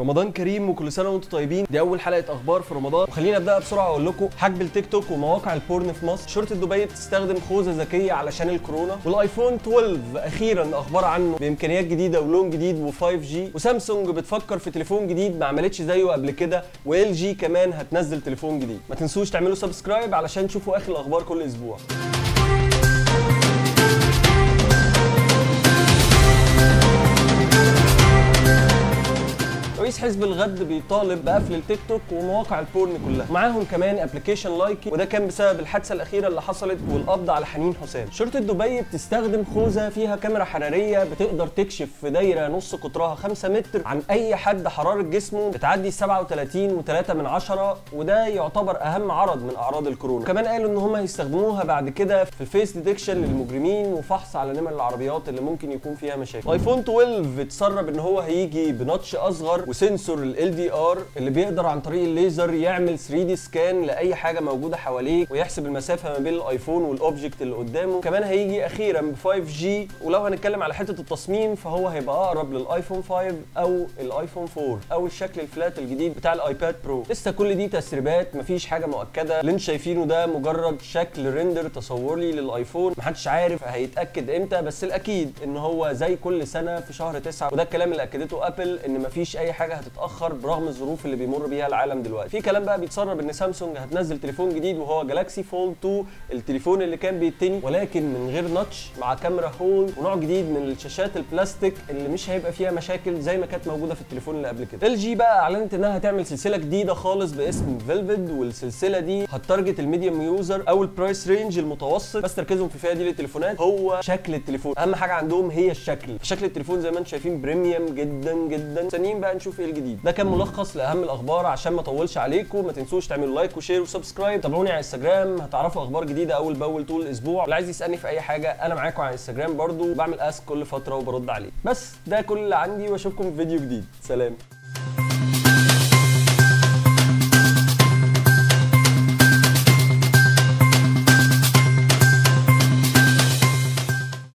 رمضان كريم وكل سنة وأنتم طيبين. دي أول حلقة أخبار في رمضان. وخلينا أبدأ بسرعة أقول لكم حجب التيك توك ومواقع ال porn في مصر. شرطة دبي بتستخدم خوذة ذكية علشان الكورونا. والآيفون 12 أخيرا أخبار عنه بإمكانيات جديدة ولون جديد و5 G. وسامسونج بتفكر في تليفون جديد ما عملتش زيه قبل كده. وإل جي كمان هتنزل تليفون جديد. ما تنسوش تعملوا subscribe علشان تشوفوا آخر الأخبار كل أسبوع. حزب الغد بيطالب بقفل التيك توك ومواقع ال porn كلها. معاهم كمان application لايكي وده كان بسبب الحادثة الأخيرة اللي حصلت والقبض على حنين حسام شرطة دبي بتستخدم خوذة فيها كاميرا حرارية بتقدر تكشف في دايرة نص قطرها 5 متر عن أي حد حراره جسمه. بتعدي 37 و3 من عشرة وده يعتبر أهم عرض من أعراض الكورونا. كمان قالوا إن هم هيستخدموها بعد كده في ال face detection للمجرمين وفحص على نمر العربيات اللي ممكن يكون فيها مشاكل. ايفون 12 اتسرب إن هو هيجي ب notch أصغر و sensor LiDAR اللي بيقدر عن طريق الليزر يعمل 3 D scan لأي حاجة موجودة حواليك ويحسب المسافة ما بين الآيفون وال object اللي قدامه. كمان هيجي أخيرا ب 5 G ولو هنتكلم على حتة التصميم فهو هيبقى أقرب للآيفون 5 أو الآيفون 4 أو الشكل ال flat الجديد بتاع الآيباد برو. لسه كل دي تسريبات مفيش حاجة مؤكدة. اللي أنتم شايفينه ده مجرد شكل render تصوري للآيفون. محدش عارف هيتأكد إمتى بس الأكيد إن هو زي كل سنة في شهر 9 وده الكلام اللي أكدته ابل إن مفيش أي حاجة هتتأخر برغم الظروف اللي بيمر بيها العالم دلوقتي. في كلام بقى بيتسرب إن سامسونج هتنزل تليفون جديد وهو جالاكسي فولد 2 التليفون اللي كان بيتني ولكن من غير notch مع كاميرا hole ونوع جديد من الشاشات البلاستيك اللي مش هيبقى فيها مشاكل زي ما كانت موجودة في التليفون اللي قبل كده. ال جي بقى أعلنت إنها هتعمل سلسلة جديدة خالص باسم Velvet والسلسلة دي ه target ال medium user أو ال price range المتوسط بس تركيزهم في فئة دي للتليفونات هو شكل التليفون. أهم حاجة عندهم هي الشكل. شكل التليفون زي ما أنتم شايفين premium جدا جدا. مستنيين بقى نشوف إيه الجديد ده كان ملخص لأهم الأخبار عشان ما أطولش عليكم. ما تنسوش تعملوا like و share و subscribe. تابعوني على إنستجرام. هتعرفوا أخبار جديدة أول بأول طول الأسبوع. اللي عايز يسألني في أي حاجة أنا معاكم على إنستجرام برضو. بعمل ask كل فترة وبرد عليه. بس ده كل اللي عندي وأشوفكم في فيديو جديد. سلام.